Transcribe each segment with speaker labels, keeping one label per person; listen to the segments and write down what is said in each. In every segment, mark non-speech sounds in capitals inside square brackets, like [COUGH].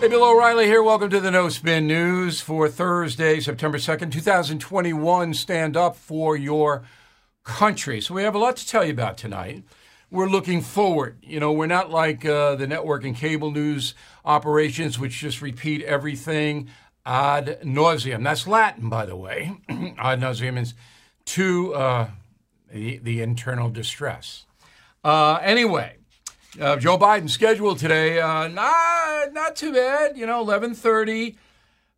Speaker 1: Hey, Bill O'Reilly here. Welcome to the No Spin News for Thursday, September 2nd, 2021. Stand up for your country. So, we have a lot to tell you about tonight. We're looking forward. You know, we're not like uh, the network and cable news operations, which just repeat everything ad nauseam. That's Latin, by the way. [CLEARS THROAT] ad nauseam means to uh, the, the internal distress. Uh, anyway, uh, Joe Biden scheduled today, uh, not not too bad. You know, eleven thirty.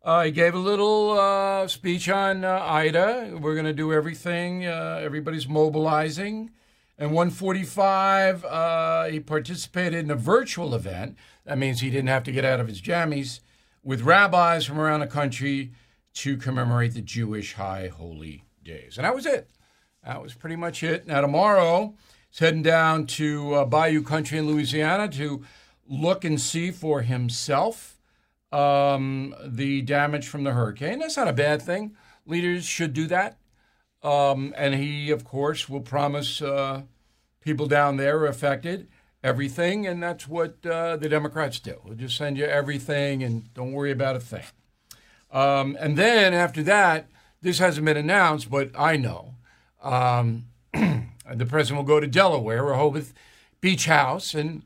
Speaker 1: Uh, he gave a little uh, speech on uh, Ida. We're going to do everything. Uh, everybody's mobilizing. And 145, uh, he participated in a virtual event. That means he didn't have to get out of his jammies with rabbis from around the country to commemorate the Jewish high holy days. And that was it. That was pretty much it. Now, tomorrow, He's heading down to uh, Bayou Country in Louisiana to look and see for himself um, the damage from the hurricane. That's not a bad thing. Leaders should do that. Um, and he, of course, will promise uh, people down there affected everything. And that's what uh, the Democrats do. We'll just send you everything and don't worry about a thing. Um, and then after that, this hasn't been announced, but I know. Um, the president will go to Delaware, Rehoboth Beach House, and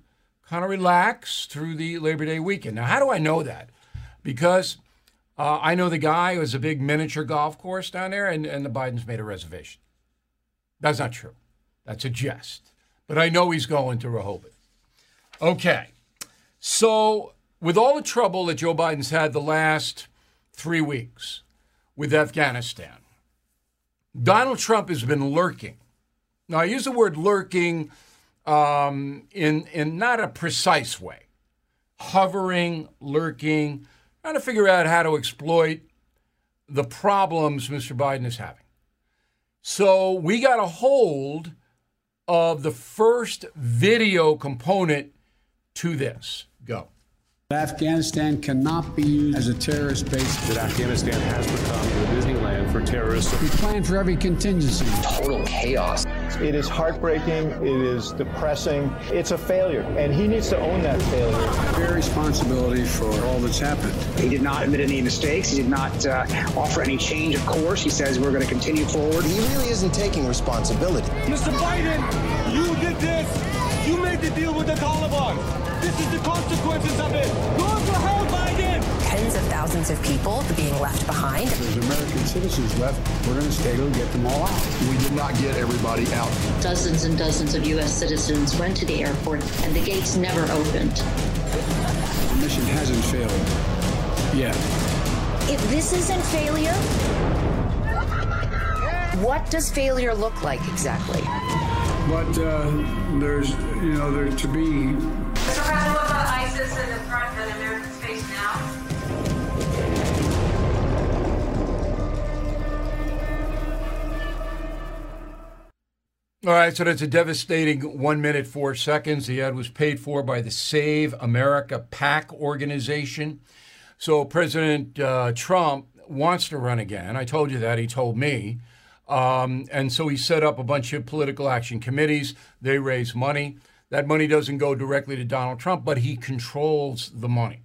Speaker 1: kind of relax through the Labor Day weekend. Now, how do I know that? Because uh, I know the guy who has a big miniature golf course down there, and, and the Bidens made a reservation. That's not true. That's a jest. But I know he's going to Rehoboth. Okay. So, with all the trouble that Joe Biden's had the last three weeks with Afghanistan, Donald Trump has been lurking now, I use the word lurking um, in, in not a precise way, hovering, lurking, trying to figure out how to exploit the problems Mr. Biden is having. So we got a hold of the first video component to this. Go.
Speaker 2: Afghanistan cannot be used as a terrorist base.
Speaker 3: That Afghanistan has become the Disneyland for terrorists.
Speaker 2: We plan for every contingency.
Speaker 4: Total chaos.
Speaker 5: It is heartbreaking. It is depressing. It's a failure, and he needs to own that failure.
Speaker 2: Bear responsibility for all that's happened.
Speaker 6: He did not admit any mistakes. He did not uh, offer any change of course. He says we're going to continue forward.
Speaker 4: He really isn't taking responsibility.
Speaker 7: Mr. Biden, you did this. You made the deal with the Taliban. This is the consequences of it. Go to hell, Biden.
Speaker 8: Tens of thousands of people being left behind.
Speaker 2: There's American citizens left. We're going to stay to get them all out.
Speaker 9: We did not get everybody out.
Speaker 10: Dozens and dozens of U.S. citizens went to the airport, and the gates never opened.
Speaker 2: The mission hasn't failed yet.
Speaker 11: If this isn't failure, what does failure look like exactly?
Speaker 2: But uh, there's, you know, there to be
Speaker 12: Mr. Pratt, what about ISIS and the threat that Americans face now?
Speaker 1: All right, so that's a devastating one minute, four seconds. The ad was paid for by the Save America PAC organization. So President uh, Trump wants to run again. I told you that. He told me. Um, and so he set up a bunch of political action committees. They raise money. That money doesn't go directly to Donald Trump, but he controls the money.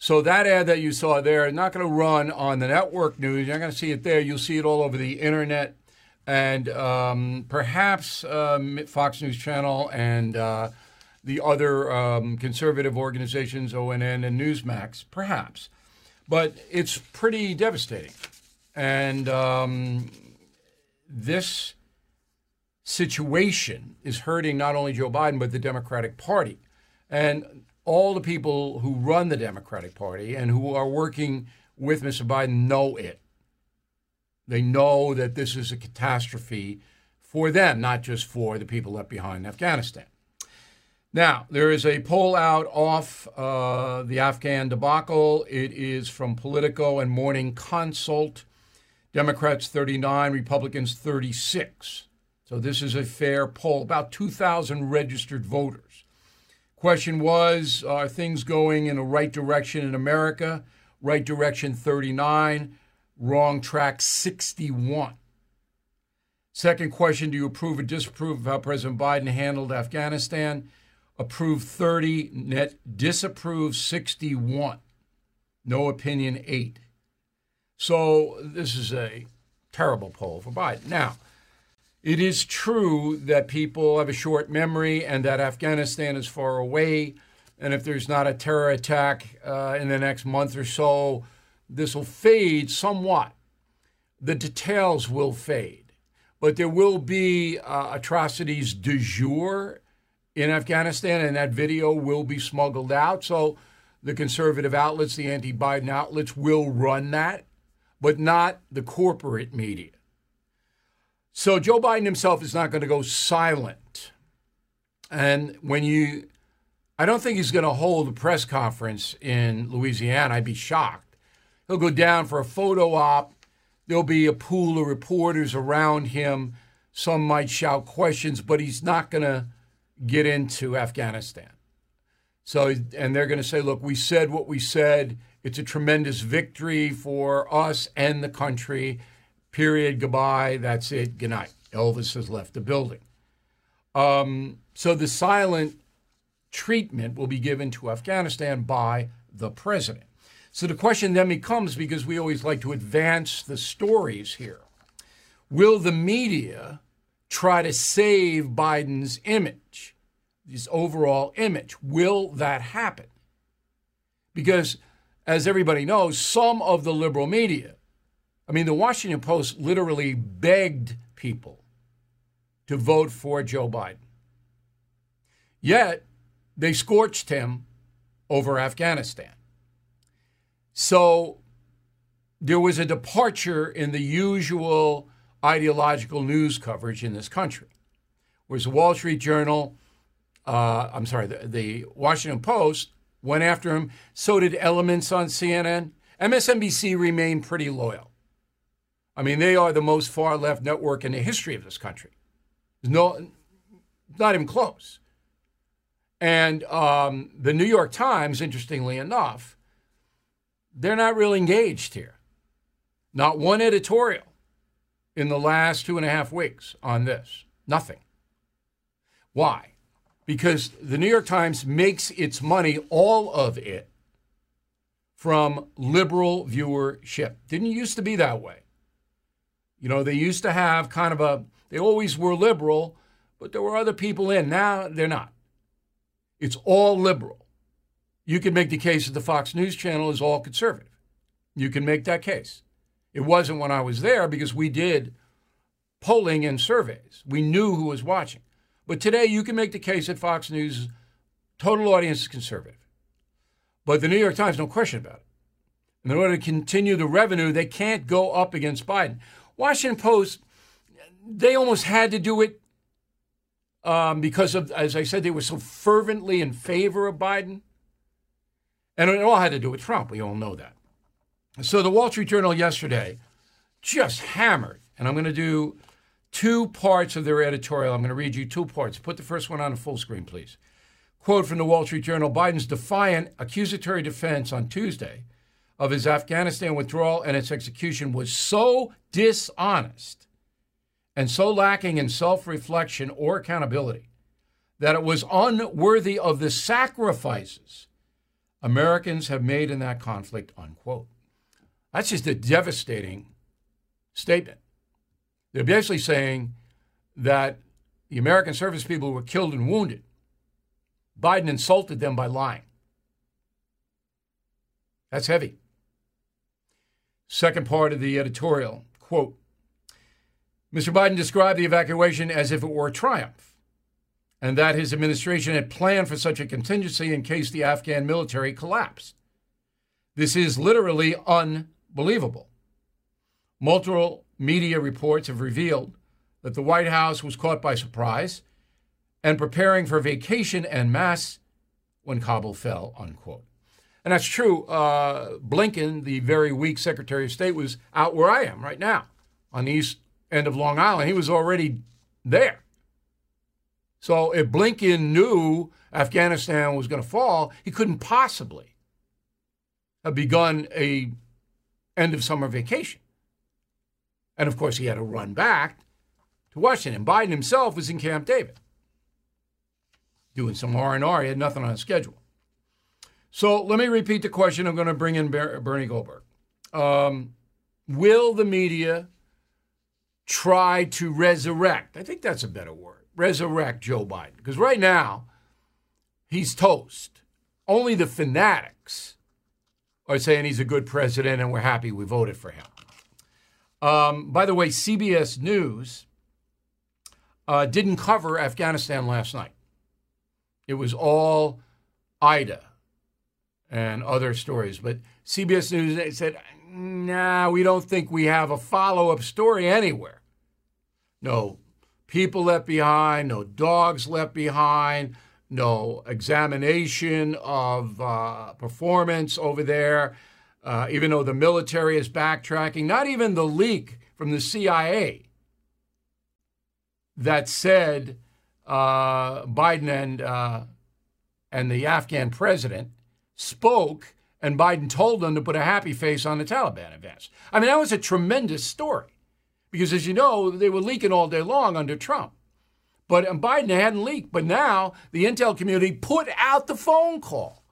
Speaker 1: So that ad that you saw there, not going to run on the network news. You're not going to see it there. You'll see it all over the internet and um, perhaps um, Fox News Channel and uh, the other um, conservative organizations, OAN and Newsmax, perhaps. But it's pretty devastating. And um, this situation is hurting not only Joe Biden, but the Democratic Party. And all the people who run the Democratic Party and who are working with Mr. Biden know it. They know that this is a catastrophe for them, not just for the people left behind in Afghanistan. Now, there is a poll out off uh, the Afghan debacle. It is from Politico and Morning Consult. Democrats 39, Republicans 36. So this is a fair poll, about 2,000 registered voters. Question was Are things going in the right direction in America? Right direction 39, wrong track 61. Second question Do you approve or disapprove of how President Biden handled Afghanistan? Approve 30, net disapprove 61. No opinion, 8. So this is a terrible poll for Biden. Now, it is true that people have a short memory and that Afghanistan is far away. And if there's not a terror attack uh, in the next month or so, this will fade somewhat. The details will fade, but there will be uh, atrocities du jour in Afghanistan, and that video will be smuggled out. So the conservative outlets, the anti Biden outlets, will run that, but not the corporate media. So Joe Biden himself is not going to go silent. And when you, I don't think he's going to hold a press conference in Louisiana. I'd be shocked. He'll go down for a photo op. There'll be a pool of reporters around him. Some might shout questions, but he's not going to get into Afghanistan. So, and they're going to say, look, we said what we said. It's a tremendous victory for us and the country. Period. Goodbye. That's it. Good night. Elvis has left the building. Um, so the silent treatment will be given to Afghanistan by the president. So the question then becomes because we always like to advance the stories here will the media try to save Biden's image, his overall image? Will that happen? Because, as everybody knows, some of the liberal media, I mean, the Washington Post literally begged people to vote for Joe Biden. Yet, they scorched him over Afghanistan. So there was a departure in the usual ideological news coverage in this country. Whereas the Wall Street Journal, uh, I'm sorry, the, the Washington Post went after him, so did elements on CNN. MSNBC remained pretty loyal. I mean, they are the most far left network in the history of this country. No, not even close. And um, the New York Times, interestingly enough, they're not really engaged here. Not one editorial in the last two and a half weeks on this. Nothing. Why? Because the New York Times makes its money, all of it, from liberal viewership. Didn't used to be that way. You know, they used to have kind of a, they always were liberal, but there were other people in. Now they're not. It's all liberal. You can make the case that the Fox News channel is all conservative. You can make that case. It wasn't when I was there because we did polling and surveys. We knew who was watching. But today you can make the case that Fox News total audience is conservative. But the New York Times, no question about it. In order to continue the revenue, they can't go up against Biden. Washington Post, they almost had to do it um, because of, as I said, they were so fervently in favor of Biden. And it all had to do with Trump. We all know that. So the Wall Street Journal yesterday just hammered, and I'm going to do two parts of their editorial. I'm going to read you two parts. Put the first one on the full screen, please. Quote from the Wall Street Journal Biden's defiant accusatory defense on Tuesday of his Afghanistan withdrawal and its execution was so dishonest and so lacking in self reflection or accountability that it was unworthy of the sacrifices Americans have made in that conflict, unquote. That's just a devastating statement. They're basically saying that the American service people were killed and wounded. Biden insulted them by lying. That's heavy. Second part of the editorial quote Mr. Biden described the evacuation as if it were a triumph, and that his administration had planned for such a contingency in case the Afghan military collapsed. This is literally unbelievable. Multiple media reports have revealed that the White House was caught by surprise and preparing for vacation en masse when Kabul fell, unquote. And that's true. Uh, Blinken, the very weak Secretary of State, was out where I am right now on the east end of Long Island. He was already there. So if Blinken knew Afghanistan was going to fall, he couldn't possibly have begun a end of summer vacation. And of course, he had to run back to Washington. Biden himself was in Camp David doing some R&R. He had nothing on his schedule. So let me repeat the question. I'm going to bring in Bernie Goldberg. Um, will the media try to resurrect? I think that's a better word. Resurrect Joe Biden. Because right now, he's toast. Only the fanatics are saying he's a good president and we're happy we voted for him. Um, by the way, CBS News uh, didn't cover Afghanistan last night. It was all Ida and other stories. But CBS News said, nah, we don't think we have a follow up story anywhere. No people left behind, no dogs left behind, no examination of uh, performance over there, uh, even though the military is backtracking, not even the leak from the CIA that said uh, Biden and, uh, and the Afghan president spoke and Biden told them to put a happy face on the Taliban advance. I mean, that was a tremendous story because, as you know, they were leaking all day long under Trump. But Biden hadn't leaked. But now the intel community put out the phone call,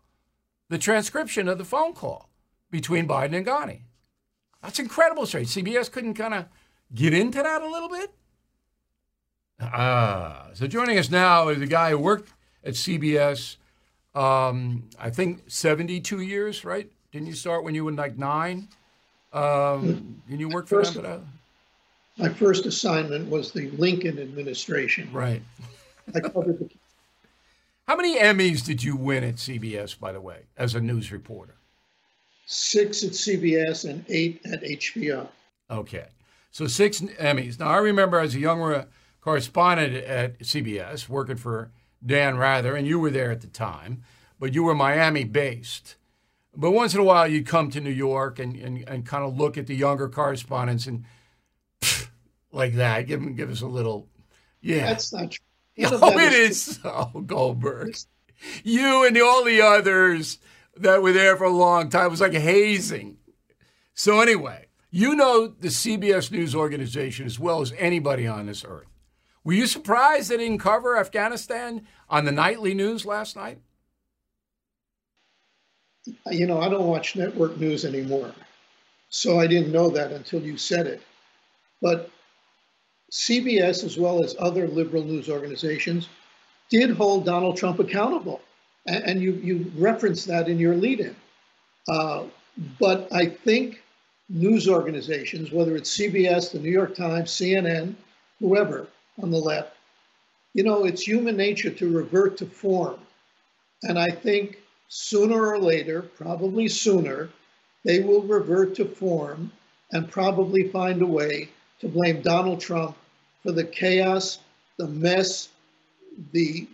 Speaker 1: the transcription of the phone call between Biden and Ghani. That's incredible story. CBS couldn't kind of get into that a little bit. Ah, so joining us now is a guy who worked at CBS um, I think 72 years, right? Didn't you start when you were like nine? Um, and you work for
Speaker 13: first,
Speaker 1: them?
Speaker 13: My first assignment was the Lincoln administration.
Speaker 1: Right.
Speaker 13: I covered the. [LAUGHS]
Speaker 1: How many Emmys did you win at CBS, by the way, as a news reporter?
Speaker 13: Six at CBS and eight at HBO.
Speaker 1: Okay. So six Emmys. Now, I remember as a young correspondent at CBS working for Dan Rather, and you were there at the time, but you were Miami based. But once in a while, you'd come to New York and, and, and kind of look at the younger correspondents and like that. Give, him, give us a little, yeah.
Speaker 13: That's not true. [LAUGHS]
Speaker 1: Oh, it is so, Goldberg. You and all the others that were there for a long time it was like hazing. So, anyway, you know the CBS News organization as well as anybody on this earth. Were you surprised they didn't cover Afghanistan on the nightly news last night?
Speaker 13: You know, I don't watch network news anymore. So I didn't know that until you said it. But CBS, as well as other liberal news organizations, did hold Donald Trump accountable. And you, you referenced that in your lead in. Uh, but I think news organizations, whether it's CBS, the New York Times, CNN, whoever, on the left. You know, it's human nature to revert to form. And I think sooner or later, probably sooner, they will revert to form and probably find a way to blame Donald Trump for the chaos, the mess, the,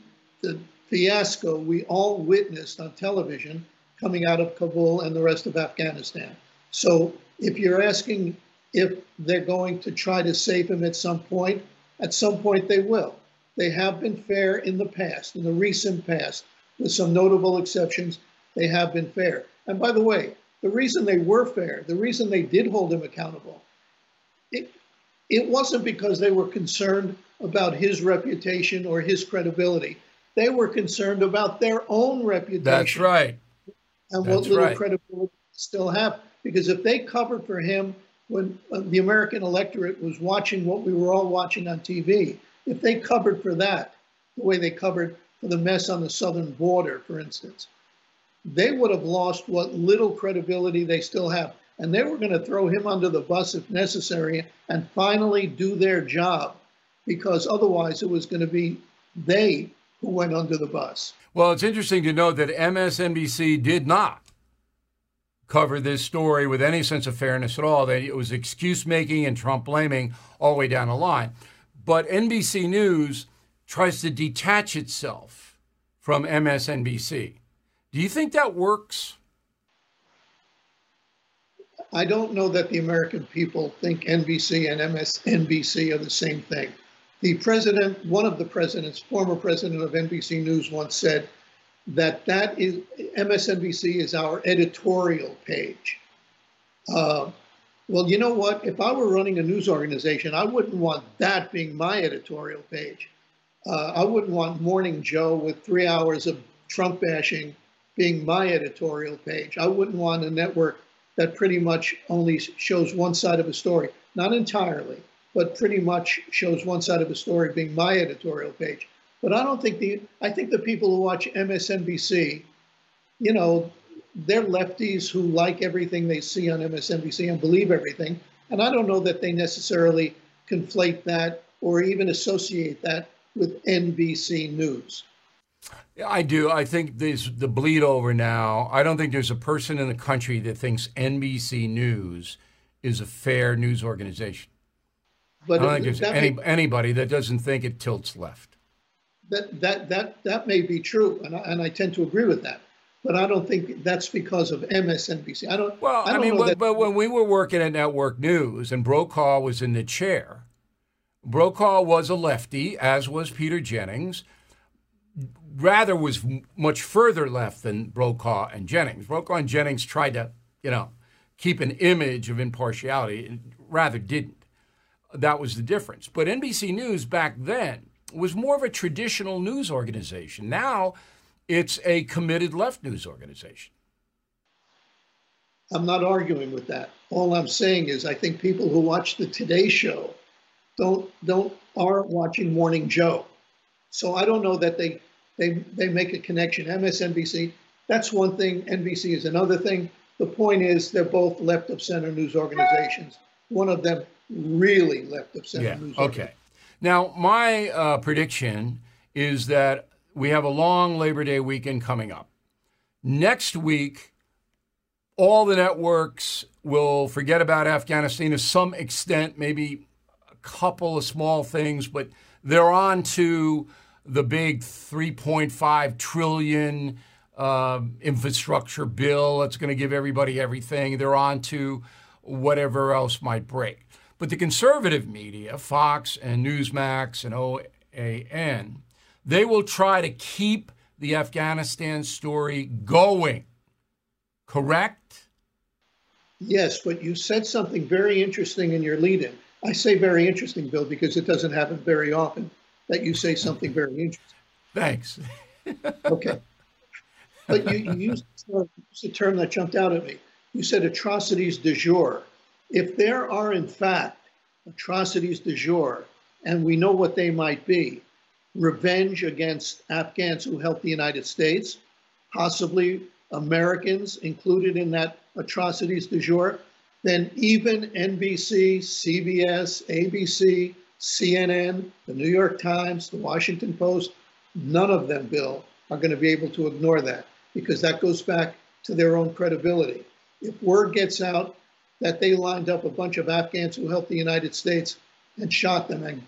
Speaker 13: the fiasco we all witnessed on television coming out of Kabul and the rest of Afghanistan. So if you're asking if they're going to try to save him at some point, at some point, they will. They have been fair in the past, in the recent past, with some notable exceptions. They have been fair. And by the way, the reason they were fair, the reason they did hold him accountable, it, it wasn't because they were concerned about his reputation or his credibility. They were concerned about their own reputation.
Speaker 1: That's right.
Speaker 13: And That's what little right. credibility still have. Because if they covered for him when uh, the American electorate was watching what we were all watching on TV, if they covered for that, the way they covered for the mess on the southern border, for instance, they would have lost what little credibility they still have. And they were going to throw him under the bus if necessary and finally do their job because otherwise it was going to be they who went under the bus.
Speaker 1: Well, it's interesting to note that MSNBC did not cover this story with any sense of fairness at all. That it was excuse making and Trump blaming all the way down the line. But NBC News tries to detach itself from MSNBC. Do you think that works?
Speaker 13: I don't know that the American people think NBC and MSNBC are the same thing. The president, one of the presidents, former president of NBC News, once said that that is MSNBC is our editorial page. Uh, well, you know what? If I were running a news organization, I wouldn't want that being my editorial page. Uh, I wouldn't want Morning Joe with three hours of Trump bashing being my editorial page. I wouldn't want a network that pretty much only shows one side of a story, not entirely, but pretty much shows one side of a story being my editorial page. But I don't think the I think the people who watch MSNBC, you know, they're lefties who like everything they see on MSNBC and believe everything. And I don't know that they necessarily conflate that or even associate that with NBC News.
Speaker 1: I do. I think there's the bleed over now. I don't think there's a person in the country that thinks NBC News is a fair news organization. But I don't think there's any, may, anybody that doesn't think it tilts left.
Speaker 13: That that that that may be true, and I, and I tend to agree with that. But I don't think that's because of MSNBC. I don't.
Speaker 1: Well,
Speaker 13: I, don't
Speaker 1: I mean, but, but when we were working at Network News and Brokaw was in the chair, Brokaw was a lefty, as was Peter Jennings. Rather was much further left than Brokaw and Jennings. Brokaw and Jennings tried to, you know, keep an image of impartiality, and Rather didn't. That was the difference. But NBC News back then was more of a traditional news organization. Now it's a committed left news organization.
Speaker 13: I'm not arguing with that. All I'm saying is I think people who watch the Today Show don't don't aren't watching Morning Joe. So I don't know that they they they make a connection. MSNBC, that's one thing. NBC is another thing. The point is they're both left of center news organizations. One of them really left of center
Speaker 1: yeah,
Speaker 13: news.
Speaker 1: Okay. Now my uh, prediction is that we have a long Labor Day weekend coming up. Next week, all the networks will forget about Afghanistan to some extent, maybe a couple of small things, but they're on to the big 3.5 trillion uh, infrastructure bill that's going to give everybody everything. They're on to whatever else might break. But the conservative media, Fox and Newsmax and OAN, they will try to keep the Afghanistan story going. Correct?
Speaker 13: Yes, but you said something very interesting in your lead in. I say very interesting, Bill, because it doesn't happen very often that you say something very interesting.
Speaker 1: Thanks.
Speaker 13: okay. But you, you used, a term that jumped out at me. You said atrocities de jour. If there are, in fact, atrocities de jour, and we know what they might be, revenge against Afghans who helped the United States, possibly Americans included in that atrocities de jour, then even NBC, CBS, ABC, CNN, the New York Times, the Washington Post, none of them, Bill, are going to be able to ignore that because that goes back to their own credibility. If word gets out that they lined up a bunch of Afghans who helped the United States and shot them and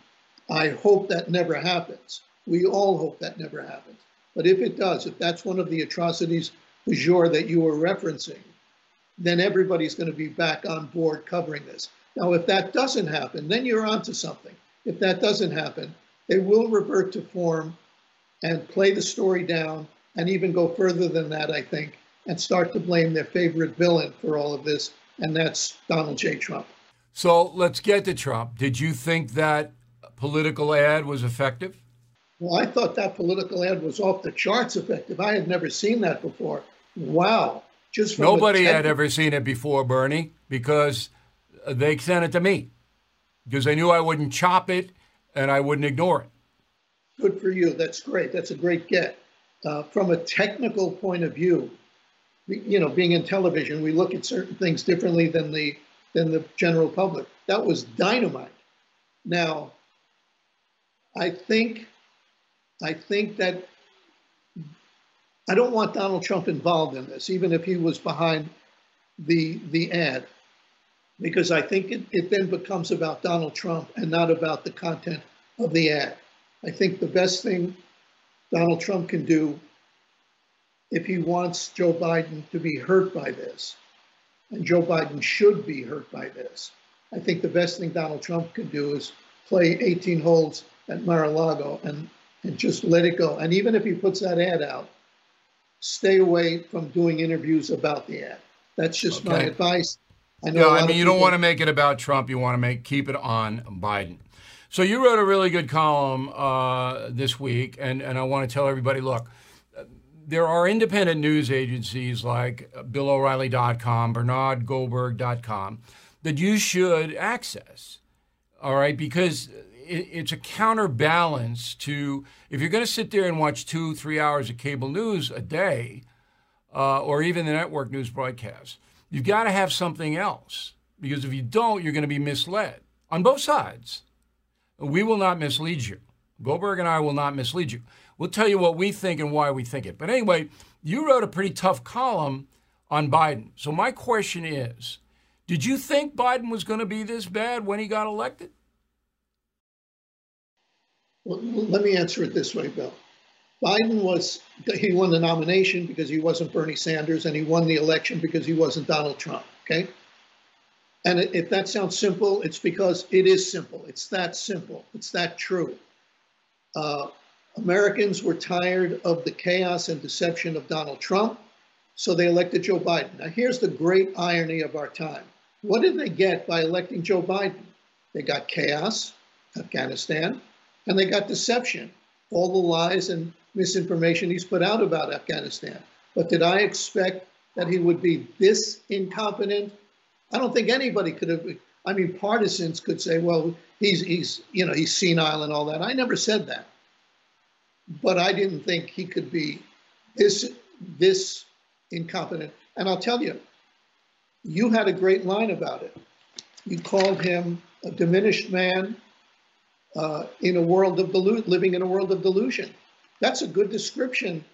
Speaker 13: I hope that never happens. We all hope that never happens. But if it does, if that's one of the atrocities du jour that you were referencing, then everybody's going to be back on board covering this. Now, if that doesn't happen, then you're onto something. If that doesn't happen, they will revert to form and play the story down and even go further than that, I think, and start to blame their favorite villain for all of this, and that's Donald J. Trump.
Speaker 1: So let's get to Trump. Did you think that political ad was effective?
Speaker 13: Well, I thought that political ad was off the charts effective. I had never seen that before. Wow.
Speaker 1: Just Nobody had ever seen it before, Bernie, because they sent it to me because they knew I wouldn't chop it and I wouldn't ignore it.
Speaker 13: Good for you. That's great. That's a great get. Uh, from a technical point of view, you know, being in television, we look at certain things differently than the than the general public. That was dynamite. Now, I think, I think that I don't want Donald Trump involved in this, even if he was behind the the ad, because I think it, it then becomes about Donald Trump and not about the content of the ad. I think the best thing Donald Trump can do if he wants Joe Biden to be hurt by this, and Joe Biden should be hurt by this, I think the best thing Donald Trump can do is play 18 holes at Mar-a-Lago and, and just let it go. And even if he puts that ad out, stay away from doing interviews about the ad. That's just okay. my advice.
Speaker 1: I. I mean, you don't want to make it about Trump. You want to make keep it on Biden. So you wrote a really good column uh, this week, and, and I want to tell everybody: look, there are independent news agencies like BillO'Reilly.com, BernardGoldberg.com that you should access. All right, because it's a counterbalance to if you're going to sit there and watch two, three hours of cable news a day, uh, or even the network news broadcast, you've got to have something else. Because if you don't, you're going to be misled on both sides. We will not mislead you. Goldberg and I will not mislead you. We'll tell you what we think and why we think it. But anyway, you wrote a pretty tough column on Biden. So my question is did you think Biden was going to be this bad when he got elected?
Speaker 13: Well, let me answer it this way, Bill. Biden was, he won the nomination because he wasn't Bernie Sanders, and he won the election because he wasn't Donald Trump, okay? And if that sounds simple, it's because it is simple. It's that simple. It's that true. Uh, Americans were tired of the chaos and deception of Donald Trump, so they elected Joe Biden. Now, here's the great irony of our time. What did they get by electing Joe Biden? They got chaos, Afghanistan, and they got deception, all the lies and misinformation he's put out about Afghanistan. But did I expect that he would be this incompetent? I don't think anybody could have. I mean, partisans could say, well, he's, he's, you know, he's senile and all that. I never said that. But I didn't think he could be this, this incompetent. And I'll tell you, you had a great line about it. You called him a diminished man uh, in a world of delu- living in a world of delusion. That's a good description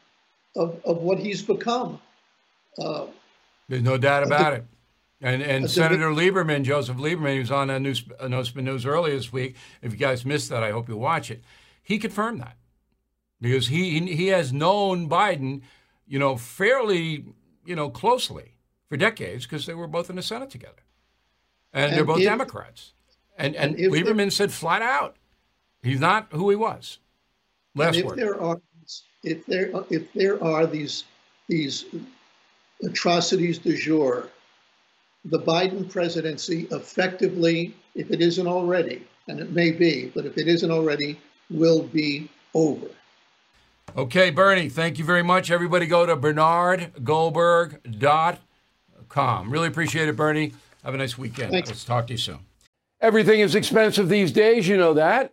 Speaker 13: of, of what he's become. Uh,
Speaker 1: There's no doubt about it. And and Senator Lieberman, Joseph Lieberman, he was on a news, a News earlier this week. If you guys missed that, I hope you watch it. He confirmed that because he he has known Biden, you know, fairly you know closely for decades because they were both in the Senate together, and, and they're both if, Democrats. And and, and Lieberman said flat out, he's not who he was. Last
Speaker 13: if
Speaker 1: word.
Speaker 13: there are if there if there are these these atrocities du jour the Biden presidency effectively, if it isn't already, and it may be, but if it isn't already, will be over.
Speaker 1: Okay, Bernie, thank you very much. Everybody go to bernardgoldberg.com. Really appreciate it, Bernie. Have a nice weekend. Thanks. Let's talk to you soon. Everything is expensive these days, you know that.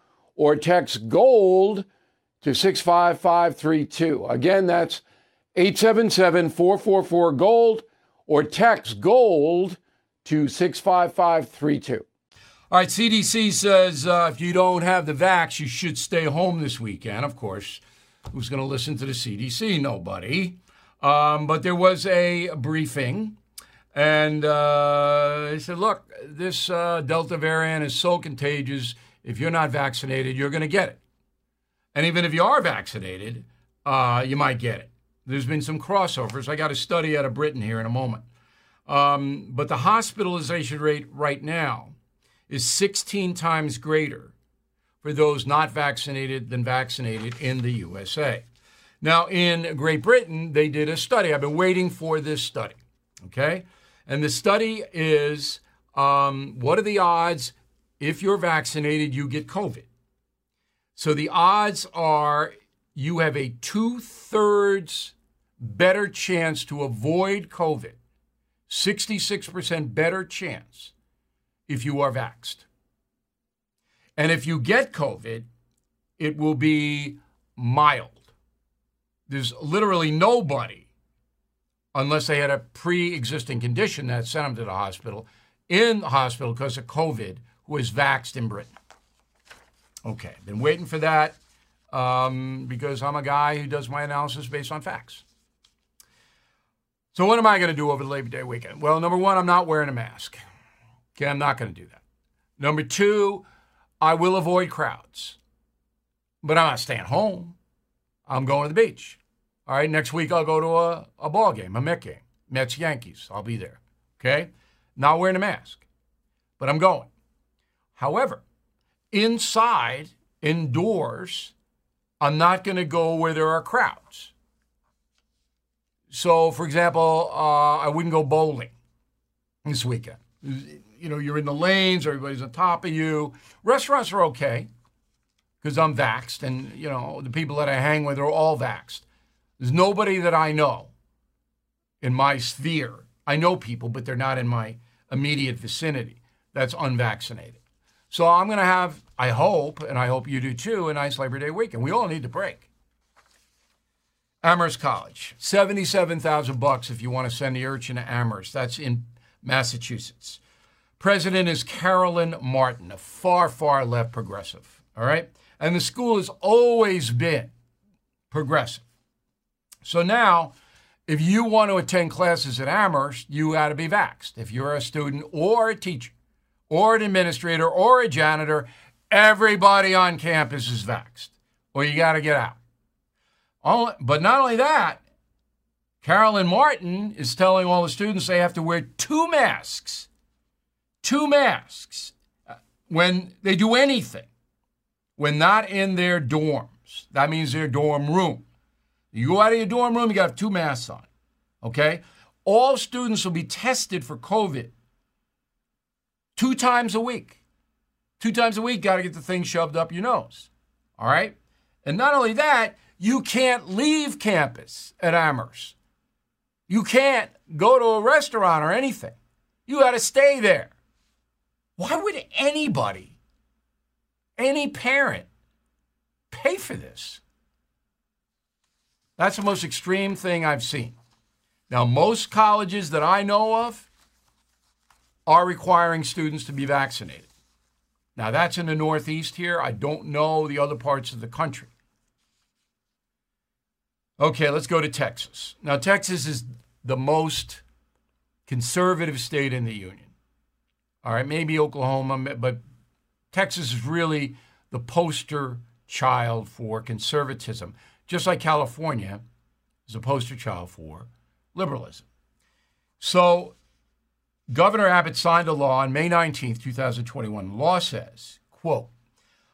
Speaker 1: or text GOLD to 65532. Again, that's 877 444 GOLD, or text GOLD to 65532. All right, CDC says uh, if you don't have the vax, you should stay home this weekend. Of course, who's going to listen to the CDC? Nobody. Um, but there was a briefing, and uh, they said, look, this uh, Delta variant is so contagious. If you're not vaccinated, you're going to get it. And even if you are vaccinated, uh, you might get it. There's been some crossovers. I got a study out of Britain here in a moment. Um, but the hospitalization rate right now is 16 times greater for those not vaccinated than vaccinated in the USA. Now, in Great Britain, they did a study. I've been waiting for this study. Okay? And the study is um, what are the odds if you're vaccinated, you get COVID? So the odds are you have a two thirds better chance to avoid COVID 66% better chance if you are vaxxed. And if you get COVID, it will be mild. There's literally nobody unless they had a pre existing condition that sent them to the hospital, in the hospital because of COVID, was vaxxed in Britain. Okay, been waiting for that um, because I'm a guy who does my analysis based on facts. So, what am I going to do over the Labor Day weekend? Well, number one, I'm not wearing a mask. Okay, I'm not going to do that. Number two, I will avoid crowds, but I'm not staying home. I'm going to the beach. All right, next week I'll go to a, a ball game, a Met game, Mets Yankees. I'll be there. Okay, not wearing a mask, but I'm going. However, inside, indoors, I'm not going to go where there are crowds. So, for example, uh, I wouldn't go bowling this weekend. You know, you're in the lanes, everybody's on top of you. Restaurants are okay because I'm vaxxed, and, you know, the people that I hang with are all vaxxed. There's nobody that I know in my sphere. I know people, but they're not in my immediate vicinity that's unvaccinated. So I'm going to have, I hope, and I hope you do too, a nice Labor Day weekend. We all need to break. Amherst College, seventy-seven thousand bucks if you want to send the urchin to Amherst. That's in Massachusetts. President is Carolyn Martin, a far, far left progressive. All right, and the school has always been progressive. So now, if you want to attend classes at Amherst, you got to be vaxxed. If you're a student or a teacher or an administrator or a janitor, everybody on campus is vaxxed, or you got to get out. But not only that, Carolyn Martin is telling all the students they have to wear two masks, two masks uh, when they do anything, when not in their dorms. That means their dorm room. You go out of your dorm room, you got to have two masks on. Okay? All students will be tested for COVID two times a week. Two times a week, got to get the thing shoved up your nose. All right? And not only that, you can't leave campus at Amherst. You can't go to a restaurant or anything. You got to stay there. Why would anybody, any parent, pay for this? That's the most extreme thing I've seen. Now, most colleges that I know of are requiring students to be vaccinated. Now, that's in the Northeast here. I don't know the other parts of the country. Okay, let's go to Texas. Now, Texas is the most conservative state in the union. All right, maybe Oklahoma, but Texas is really the poster child for conservatism, just like California is a poster child for liberalism. So, Governor Abbott signed a law on May 19, 2021. The law says, quote,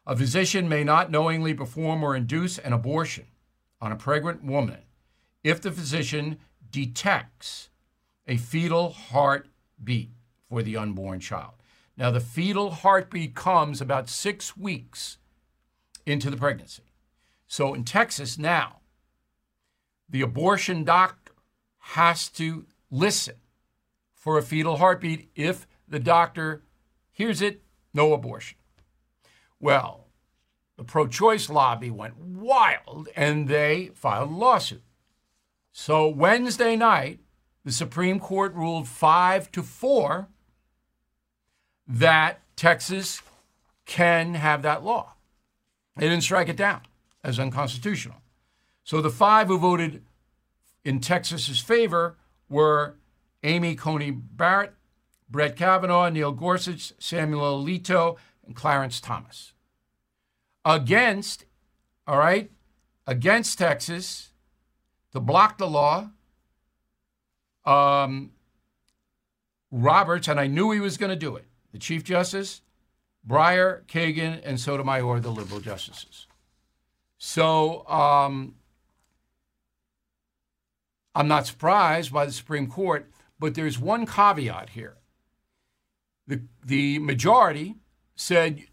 Speaker 1: a physician may not knowingly perform or induce an abortion on a pregnant woman if the physician detects a fetal heartbeat for the unborn child. Now, the fetal heartbeat comes about six weeks into the pregnancy. So in Texas now, the abortion doctor has to listen for a fetal heartbeat if the doctor hears it, no abortion. Well, the pro choice lobby went wild and they filed a lawsuit. So Wednesday night, the Supreme Court ruled five to four that Texas can have that law. They didn't strike it down as unconstitutional. So the five who voted in Texas's favor were Amy Coney Barrett, Brett Kavanaugh, Neil Gorsuch, Samuel Alito, and Clarence Thomas against, all right, against Texas to block the law. Um, Roberts, and I knew he was going to do it, the Chief Justice, Breyer, Kagan, and Sotomayor, the liberal justices. So um, I'm not surprised by the Supreme Court, but there's one caveat here. The, the majority said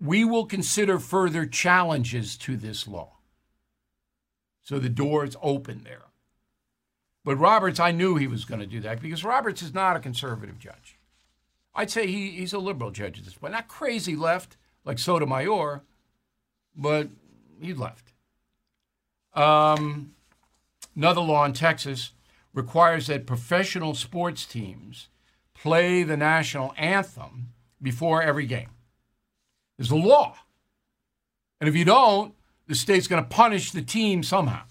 Speaker 1: we will consider further challenges to this law. So the door is open there. But Roberts, I knew he was going to do that because Roberts is not a conservative judge. I'd say he, he's a liberal judge at this point. Not crazy left like Sotomayor, but he left. Um, another law in Texas requires that professional sports teams play the national anthem before every game. There's a law. And if you don't, the state's going to punish the team somehow.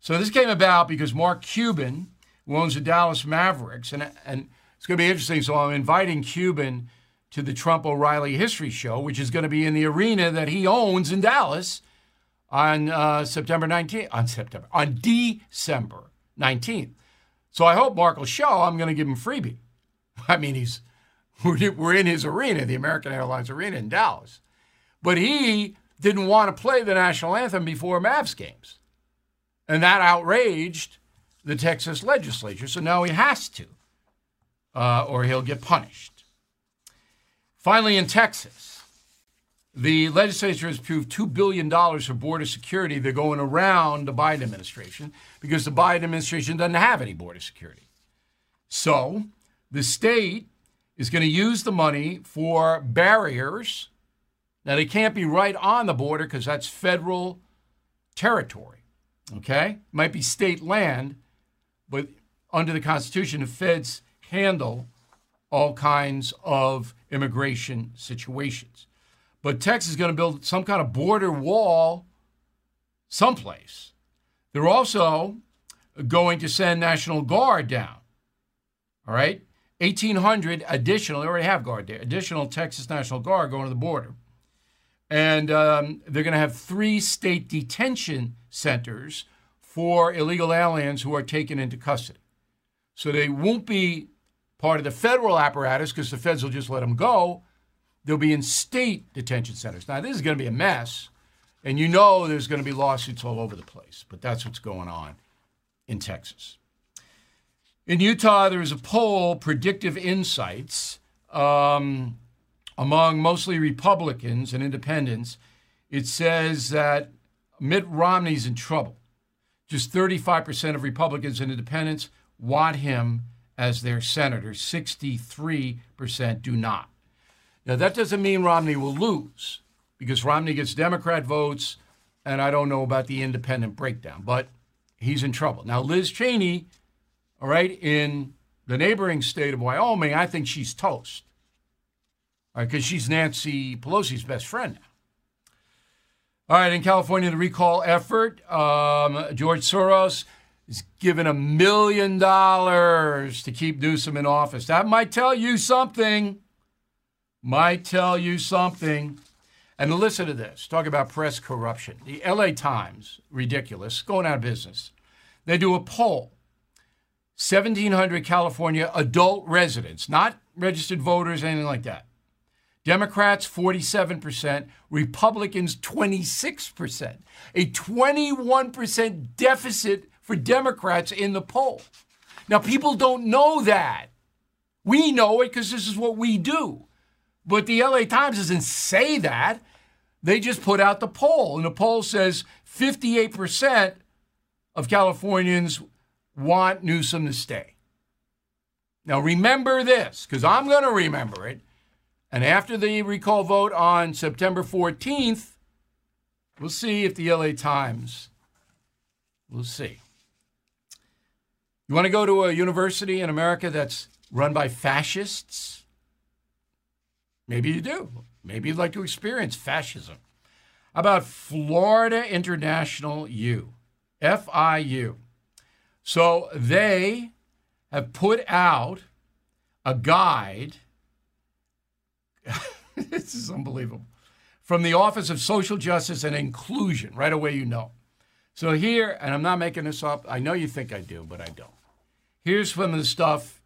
Speaker 1: So this came about because Mark Cuban, who owns the Dallas Mavericks, and, and it's going to be interesting. So I'm inviting Cuban to the Trump O'Reilly History Show, which is going to be in the arena that he owns in Dallas on uh, September 19th, on September, on December 19th. So I hope Mark will show. I'm going to give him freebie. [LAUGHS] I mean, he's we're in his arena, the American Airlines Arena in Dallas. But he didn't want to play the national anthem before Mavs games. And that outraged the Texas legislature. So now he has to, uh, or he'll get punished. Finally, in Texas, the legislature has approved $2 billion for border security. They're going around the Biden administration because the Biden administration doesn't have any border security. So the state is going to use the money for barriers. Now, they can't be right on the border because that's federal territory. Okay? Might be state land, but under the Constitution, the feds handle all kinds of immigration situations. But Texas is going to build some kind of border wall someplace. They're also going to send National Guard down. All right? 1,800 additional, they already have Guard there, additional Texas National Guard going to the border. And um, they're going to have three state detention centers for illegal aliens who are taken into custody. So they won't be part of the federal apparatus because the feds will just let them go. They'll be in state detention centers. Now, this is going to be a mess. And you know there's going to be lawsuits all over the place, but that's what's going on in Texas. In Utah, there is a poll, Predictive Insights, um, among mostly Republicans and independents. It says that Mitt Romney's in trouble. Just 35% of Republicans and independents want him as their senator, 63% do not. Now, that doesn't mean Romney will lose because Romney gets Democrat votes, and I don't know about the independent breakdown, but he's in trouble. Now, Liz Cheney all right, in the neighboring state of Wyoming, I think she's toast. Because she's Nancy Pelosi's best friend now. All right, in California, the recall effort, um, George Soros is given a million dollars to keep Newsom in office. That might tell you something. Might tell you something. And listen to this talk about press corruption. The LA Times, ridiculous, going out of business. They do a poll 1,700 California adult residents, not registered voters, anything like that. Democrats, 47%, Republicans, 26%. A 21% deficit for Democrats in the poll. Now, people don't know that. We know it because this is what we do. But the LA Times doesn't say that. They just put out the poll, and the poll says 58% of Californians want Newsom to stay. Now, remember this, because I'm going to remember it. And after the recall vote on September 14th, we'll see if the LA Times, we'll see. You want to go to a university in America that's run by fascists? Maybe you do. Maybe you'd like to experience fascism. About Florida International U, FIU? So they have put out a guide. [LAUGHS] this is unbelievable. From the Office of Social Justice and Inclusion. Right away, you know. So here, and I'm not making this up, I know you think I do, but I don't. Here's some of the stuff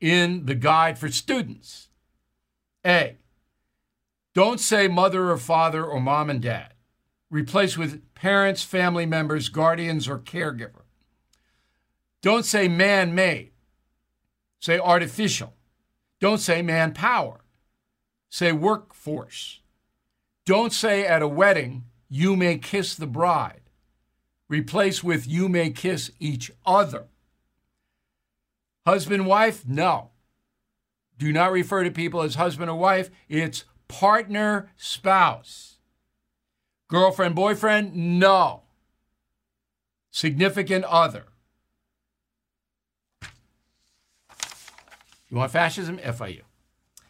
Speaker 1: in the guide for students. A, don't say mother or father or mom and dad. Replace with parents, family members, guardians, or caregiver. Don't say man made. Say artificial. Don't say manpower. Say workforce. Don't say at a wedding, you may kiss the bride. Replace with you may kiss each other. Husband, wife? No do not refer to people as husband or wife, it's partner spouse. Girlfriend, boyfriend, no. Significant other. You want fascism? FIU.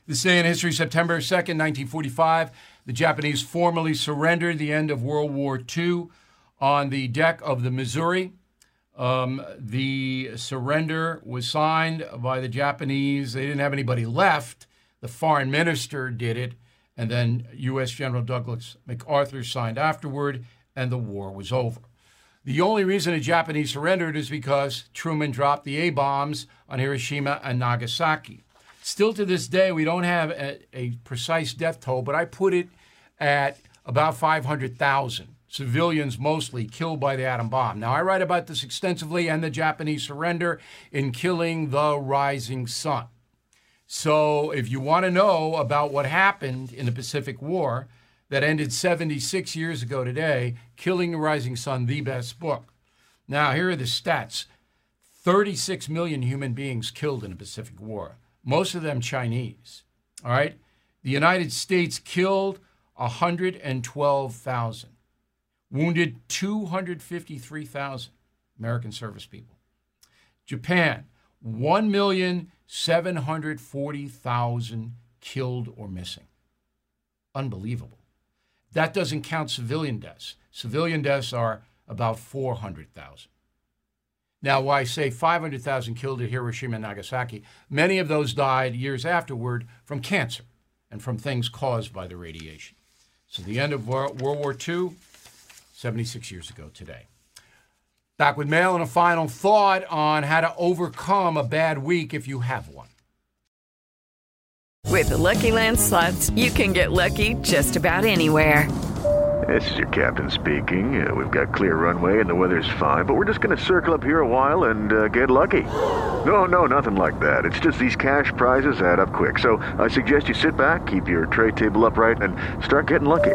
Speaker 1: This day in history, September 2nd, 1945, the Japanese formally surrendered the end of World War II on the deck of the Missouri. Um, the surrender was signed by the Japanese. They didn't have anybody left. The foreign minister did it, and then U.S. General Douglas MacArthur signed afterward, and the war was over. The only reason the Japanese surrendered is because Truman dropped the A bombs on Hiroshima and Nagasaki. Still to this day, we don't have a, a precise death toll, but I put it at about 500,000 civilians mostly killed by the atom bomb. Now, I write about this extensively and the Japanese surrender in Killing the Rising Sun. So, if you want to know about what happened in the Pacific War that ended 76 years ago today, Killing the Rising Sun, the best book. Now, here are the stats 36 million human beings killed in the Pacific War most of them Chinese. All right? The United States killed 112,000, wounded 253,000 American service people. Japan, 1,740,000 killed or missing. Unbelievable. That doesn't count civilian deaths. Civilian deaths are about 400,000. Now, why I say 500,000 killed at Hiroshima and Nagasaki, many of those died years afterward from cancer and from things caused by the radiation. So, the end of World War II, 76 years ago today. Back with mail and a final thought on how to overcome a bad week if you have one.
Speaker 14: With the Lucky Land slots, you can get lucky just about anywhere.
Speaker 15: This is your captain speaking. Uh, we've got clear runway and the weather's fine, but we're just going to circle up here a while and uh, get lucky. No, no, nothing like that. It's just these cash prizes add up quick. So I suggest you sit back, keep your tray table upright, and start getting lucky.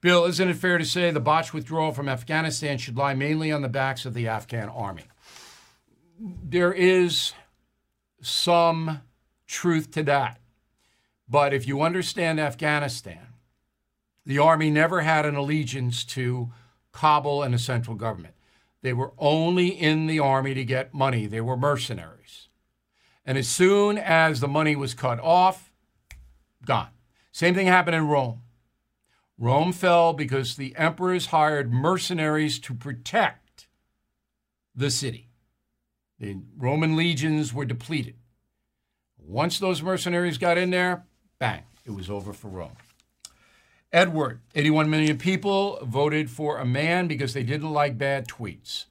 Speaker 1: Bill, isn't it fair to say the botched withdrawal from Afghanistan should lie mainly on the backs of the Afghan army? There is some truth to that. But if you understand Afghanistan, the army never had an allegiance to Kabul and the central government. They were only in the army to get money, they were mercenaries. And as soon as the money was cut off, gone. Same thing happened in Rome. Rome fell because the emperors hired mercenaries to protect the city. The Roman legions were depleted. Once those mercenaries got in there, bang, it was over for Rome. Edward, 81 million people voted for a man because they didn't like bad tweets.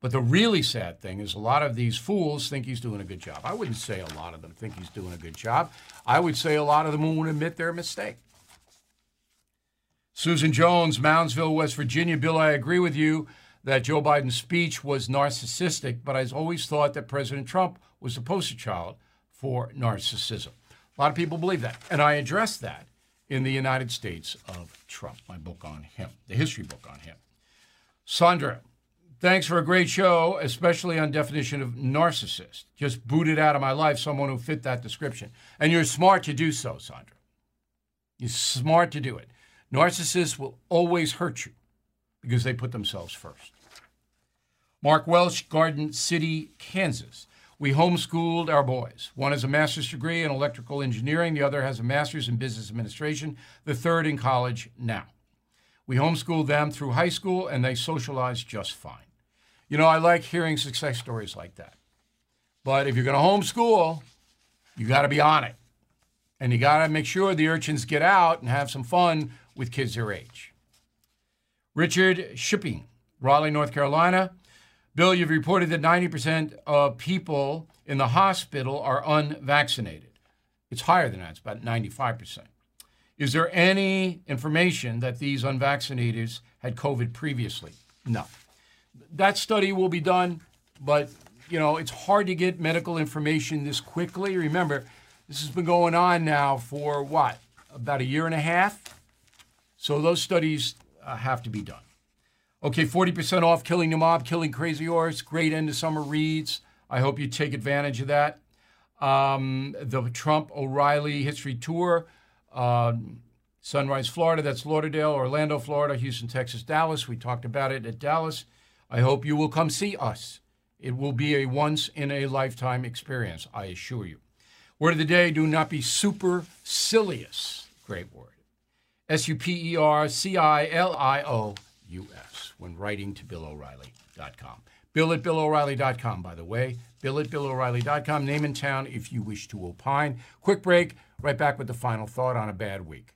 Speaker 1: But the really sad thing is a lot of these fools think he's doing a good job. I wouldn't say a lot of them think he's doing a good job. I would say a lot of them won't admit their mistake. Susan Jones, Moundsville, West Virginia. Bill, I agree with you that Joe Biden's speech was narcissistic, but I've always thought that President Trump was the poster child for narcissism. A lot of people believe that. And I address that in the United States of Trump, my book on him, the history book on him. Sandra, thanks for a great show, especially on definition of narcissist. Just booted out of my life someone who fit that description. And you're smart to do so, Sandra. You're smart to do it. Narcissists will always hurt you because they put themselves first. Mark Welsh, Garden City, Kansas. We homeschooled our boys. One has a master's degree in electrical engineering, the other has a master's in business administration, the third in college now. We homeschooled them through high school and they socialized just fine. You know, I like hearing success stories like that. But if you're going to homeschool, you got to be on it. And you got to make sure the urchins get out and have some fun with kids their age. Richard Shipping, Raleigh, North Carolina. Bill, you've reported that 90% of people in the hospital are unvaccinated. It's higher than that, it's about 95%. Is there any information that these unvaccinated had COVID previously? No. That study will be done, but you know, it's hard to get medical information this quickly. Remember, this has been going on now for what? About a year and a half? So those studies uh, have to be done. Okay, 40% off Killing the Mob, Killing Crazy Horse. Great end of summer reads. I hope you take advantage of that. Um, the Trump O'Reilly History Tour, um, Sunrise, Florida. That's Lauderdale, Orlando, Florida, Houston, Texas, Dallas. We talked about it at Dallas. I hope you will come see us. It will be a once in a lifetime experience, I assure you. Word of the day do not be supercilious. Great word. S U P E R C I L I O U S when writing to BillO'Reilly.com. Bill at BillO'Reilly.com, by the way. Bill at BillO'Reilly.com. Name and town if you wish to opine. Quick break. Right back with the final thought on a bad week.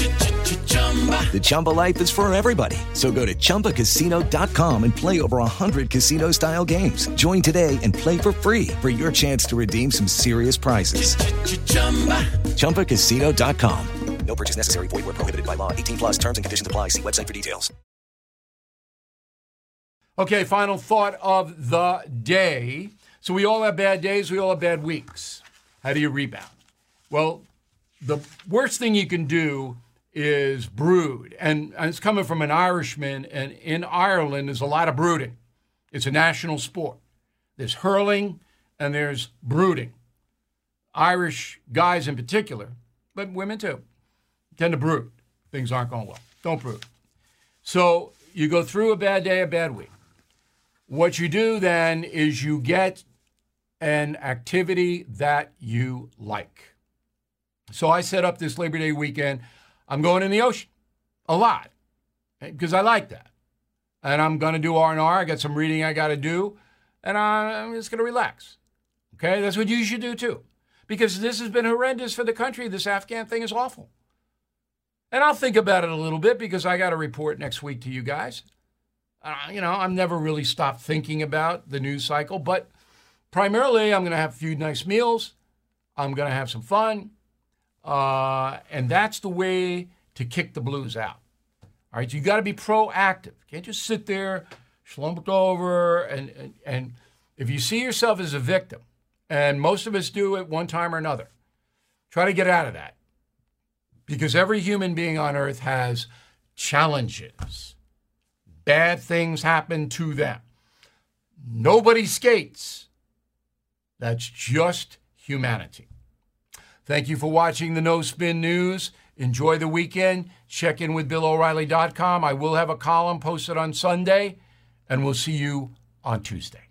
Speaker 16: The Chumba life is for everybody. So go to ChumbaCasino.com and play over 100 casino-style games. Join today and play for free for your chance to redeem some serious prizes. ChumbaCasino.com.
Speaker 17: No purchase necessary. Void were prohibited by law. 18 plus terms and conditions apply. See website for details.
Speaker 1: Okay, final thought of the day. So we all have bad days, we all have bad weeks. How do you rebound? Well, the worst thing you can do is brood. And, and it's coming from an Irishman, and in Ireland, there's a lot of brooding. It's a national sport. There's hurling and there's brooding. Irish guys in particular, but women too, tend to brood. Things aren't going well. Don't brood. So you go through a bad day, a bad week. What you do then is you get an activity that you like. So I set up this Labor Day weekend. I'm going in the ocean a lot because I like that. And I'm going to do R&R. I got some reading I got to do, and I'm just going to relax. Okay? That's what you should do too. Because this has been horrendous for the country. This Afghan thing is awful. And I'll think about it a little bit because I got a report next week to you guys. Uh, you know, I've never really stopped thinking about the news cycle, but primarily I'm going to have a few nice meals. I'm going to have some fun. Uh, and that's the way to kick the blues out. All right, so you got to be proactive. Can't just sit there, slumped over, and, and and if you see yourself as a victim, and most of us do at one time or another, try to get out of that. Because every human being on earth has challenges. Bad things happen to them. Nobody skates. That's just humanity. Thank you for watching the No Spin News. Enjoy the weekend. Check in with BillO'Reilly.com. I will have a column posted on Sunday, and we'll see you on Tuesday.